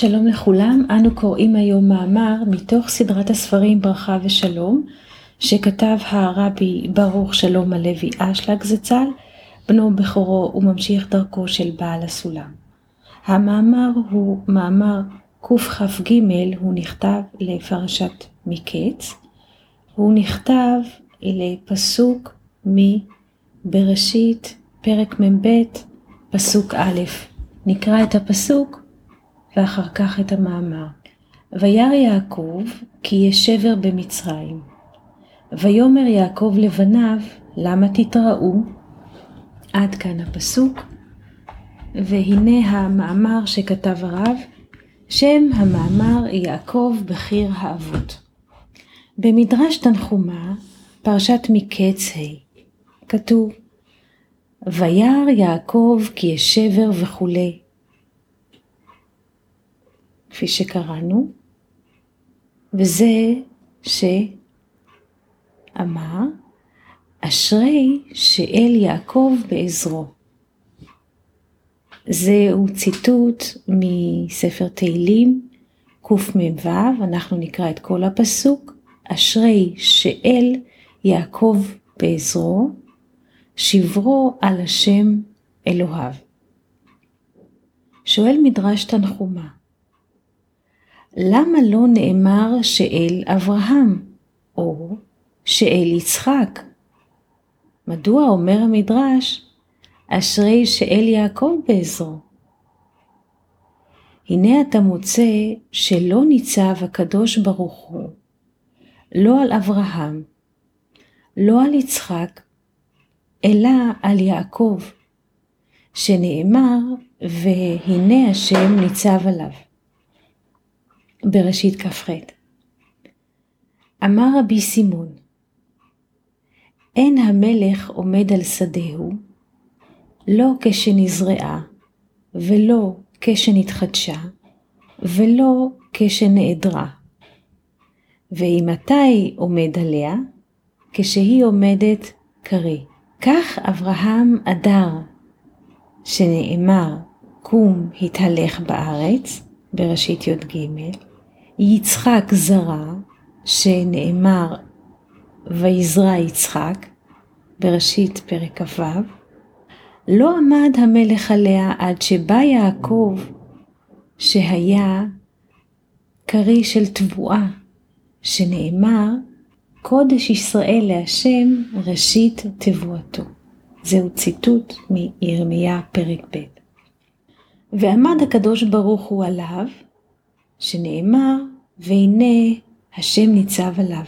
שלום לכולם, אנו קוראים היום מאמר מתוך סדרת הספרים ברכה ושלום, שכתב הרבי ברוך שלום הלוי אשלג זצ"ל, בנו בכורו וממשיך דרכו של בעל הסולם. המאמר הוא מאמר קכ"ג, הוא נכתב לפרשת מקץ, הוא נכתב לפסוק מבראשית פרק מ"ב פסוק א', נקרא את הפסוק ואחר כך את המאמר. וירא יעקב כי יש שבר במצרים. ויאמר יעקב לבניו, למה תתראו? עד כאן הפסוק. והנה המאמר שכתב הרב, שם המאמר יעקב בחיר האבות. במדרש תנחומה, פרשת מקץ ה', כתוב וירא יעקב כי יש שבר וכולי. כפי שקראנו, וזה שאמר, אשרי שאל יעקב בעזרו. זהו ציטוט מספר תהילים קמ"ו, אנחנו נקרא את כל הפסוק, אשרי שאל יעקב בעזרו, שברו על השם אלוהיו. שואל מדרש תנחומה, למה לא נאמר שאל אברהם, או שאל יצחק? מדוע אומר המדרש, אשרי שאל יעקב בעזרו? הנה אתה מוצא שלא ניצב הקדוש ברוך הוא, לא על אברהם, לא על יצחק, אלא על יעקב, שנאמר, והנה השם ניצב עליו. בראשית כ"ח. אמר רבי סימון, אין המלך עומד על שדהו, לא כשנזרעה, ולא כשנתחדשה, ולא כשנעדרה. ואם מתי עומד עליה? כשהיא עומדת קרי. כך אברהם אדר, שנאמר, קום התהלך בארץ, בראשית י"ג, יצחק זרע, שנאמר, ויזרע יצחק, בראשית פרק כ"ו, לא עמד המלך עליה עד שבא יעקב, שהיה קרי של תבואה, שנאמר, קודש ישראל להשם ראשית תבואתו. זהו ציטוט מירמיה פרק ב'. ועמד הקדוש ברוך הוא עליו, שנאמר, והנה השם ניצב עליו.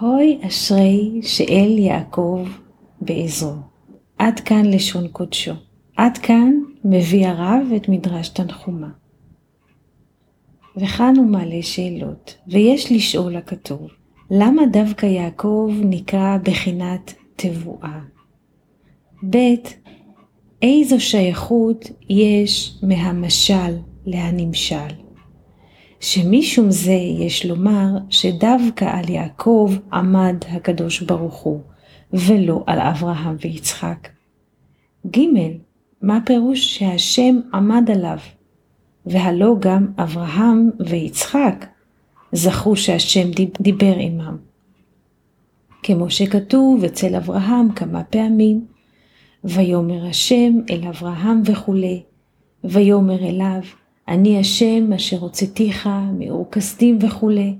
הוי אשרי שאל יעקב בעזרו. עד כאן לשון קודשו. עד כאן מביא הרב את מדרש תנחומה. וכאן הוא מעלה שאלות, ויש לשאול הכתוב, למה דווקא יעקב נקרא בחינת תבואה? ב. איזו שייכות יש מהמשל להנמשל? שמשום זה יש לומר שדווקא על יעקב עמד הקדוש ברוך הוא, ולא על אברהם ויצחק. ג. מה פירוש שהשם עמד עליו? והלא גם אברהם ויצחק זכו שהשם דיבר עמם. כמו שכתוב אצל אברהם כמה פעמים, ויאמר השם אל אברהם וכולי, ויאמר אליו, אני השם אשר הוצאתיך מאור כסדים וכולי.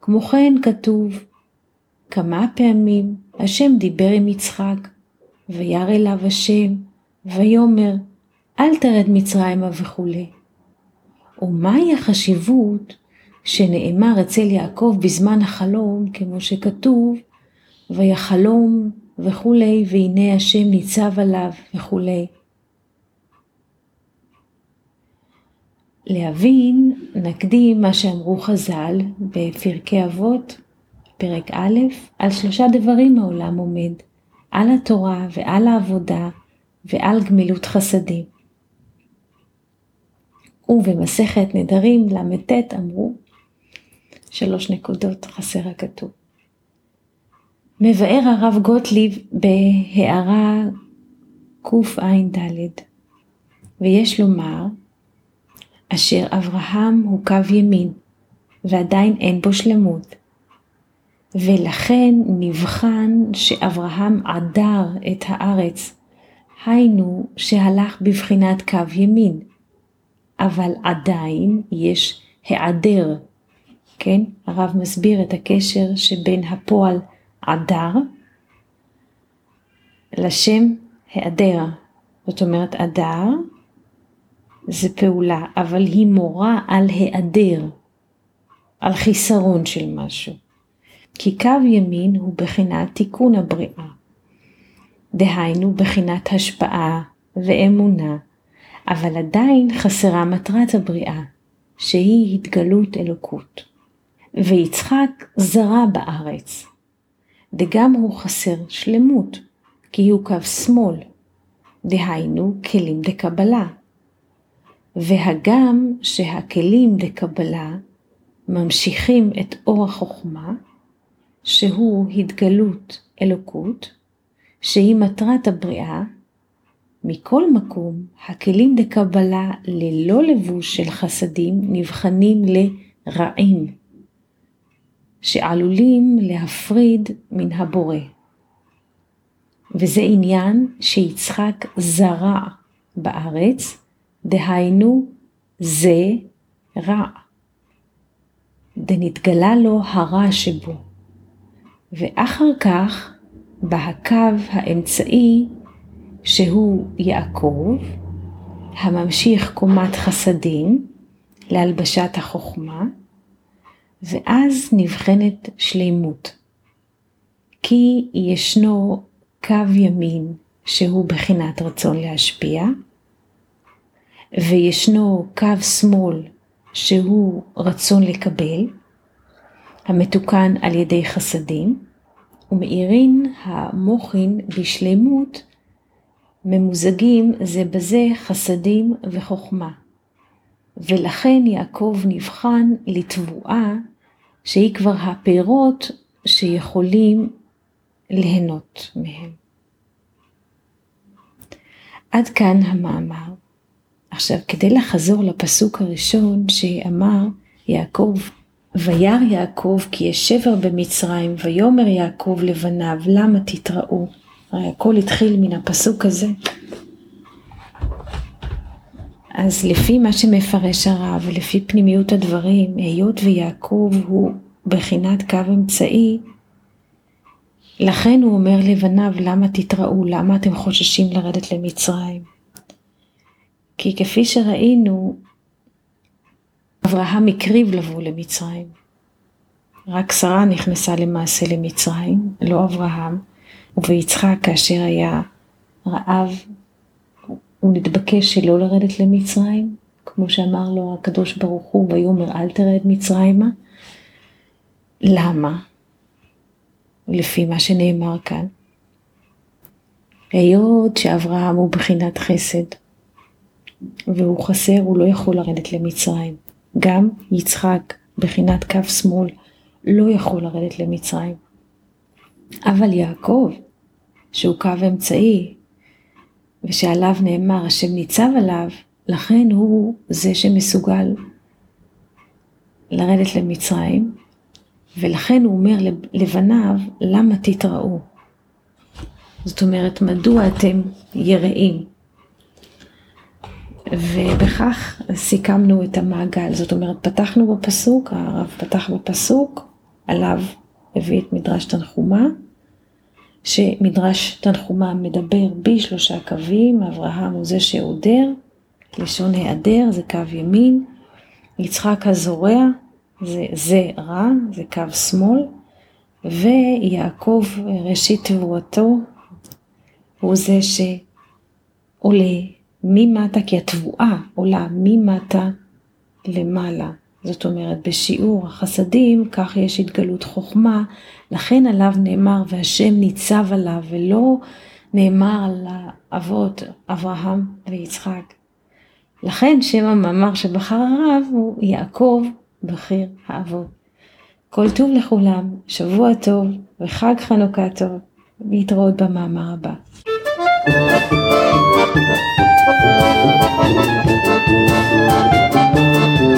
כמו כן כתוב, כמה פעמים השם דיבר עם יצחק, וירא אליו השם, ויאמר, אל תרד מצרימה וכולי. ומהי החשיבות שנאמר אצל יעקב בזמן החלום, כמו שכתוב, ויחלום וכולי, והנה השם ניצב עליו וכולי. להבין, נקדים מה שאמרו חז"ל בפרקי אבות, פרק א', על שלושה דברים העולם עומד, על התורה ועל העבודה ועל גמילות חסדים. ובמסכת נדרים ל"ט אמרו, שלוש נקודות חסר הכתוב. מבאר הרב גוטליב בהערה קע"ד, ויש לומר אשר אברהם הוא קו ימין, ועדיין אין בו שלמות. ולכן נבחן שאברהם עדר את הארץ, היינו שהלך בבחינת קו ימין, אבל עדיין יש היעדר, כן? הרב מסביר את הקשר שבין הפועל עדר לשם היעדר. זאת אומרת, עדר זה פעולה, אבל היא מורה על היעדר, על חיסרון של משהו. כי קו ימין הוא בחינת תיקון הבריאה. דהיינו בחינת השפעה ואמונה, אבל עדיין חסרה מטרת הבריאה, שהיא התגלות אלוקות. ויצחק זרה בארץ, וגם הוא חסר שלמות, כי הוא קו שמאל, דהיינו כלים דקבלה. והגם שהכלים דקבלה ממשיכים את אור החוכמה, שהוא התגלות אלוקות, שהיא מטרת הבריאה, מכל מקום, הכלים לקבלה ללא לבוש של חסדים נבחנים לרעים, שעלולים להפריד מן הבורא. וזה עניין שיצחק זרע בארץ, דהיינו זה רע. דנתגלה לו הרע שבו. ואחר כך בא הקו האמצעי שהוא יעקב, הממשיך קומת חסדים להלבשת החוכמה, ואז נבחנת שלימות. כי ישנו קו ימין שהוא בחינת רצון להשפיע, וישנו קו שמאל שהוא רצון לקבל, המתוקן על ידי חסדים, ומאירין המוחין בשלמות ממוזגים זה בזה חסדים וחוכמה. ולכן יעקב נבחן לתבואה שהיא כבר הפירות שיכולים ליהנות מהם. עד כאן המאמר. עכשיו, כדי לחזור לפסוק הראשון שאמר יעקב וירא יעקב כי יש שבר במצרים, ויאמר יעקב לבניו, למה תתראו? הרי הכל התחיל מן הפסוק הזה. אז לפי מה שמפרש הרב, ולפי פנימיות הדברים, היות ויעקב הוא בחינת קו אמצעי, לכן הוא אומר לבניו, למה תתראו? למה אתם חוששים לרדת למצרים? כי כפי שראינו, אברהם הקריב לבוא למצרים. רק שרה נכנסה למעשה למצרים, לא אברהם, וביצחק כאשר היה רעב, הוא נתבקש שלא לרדת למצרים, כמו שאמר לו הקדוש ברוך הוא, ויאמר אל תרד מצרימה. למה? לפי מה שנאמר כאן. היות שאברהם הוא בחינת חסד, והוא חסר, הוא לא יכול לרדת למצרים. גם יצחק, בחינת כף שמאל, לא יכול לרדת למצרים. אבל יעקב, שהוא קו אמצעי, ושעליו נאמר השם ניצב עליו, לכן הוא זה שמסוגל לרדת למצרים, ולכן הוא אומר לבניו, למה תתראו? זאת אומרת, מדוע אתם יראים? ובכך סיכמנו את המעגל, זאת אומרת פתחנו בפסוק, הרב פתח בפסוק, עליו הביא את מדרש תנחומה, שמדרש תנחומה מדבר בשלושה קווים, אברהם הוא זה שעודר, לשון היעדר זה קו ימין, יצחק הזורע זה זה רע, זה קו שמאל, ויעקב ראשית תבואתו הוא זה שעולה ממטה, כי התבואה עולה ממטה למעלה. זאת אומרת, בשיעור החסדים, כך יש התגלות חוכמה, לכן עליו נאמר, והשם ניצב עליו, ולא נאמר על האבות אברהם ויצחק. לכן שם המאמר שבחר הרב הוא יעקב בחיר האבות. כל טוב לכולם, שבוע טוב וחג חנוכה טוב, להתראות במאמר הבא. Thank you.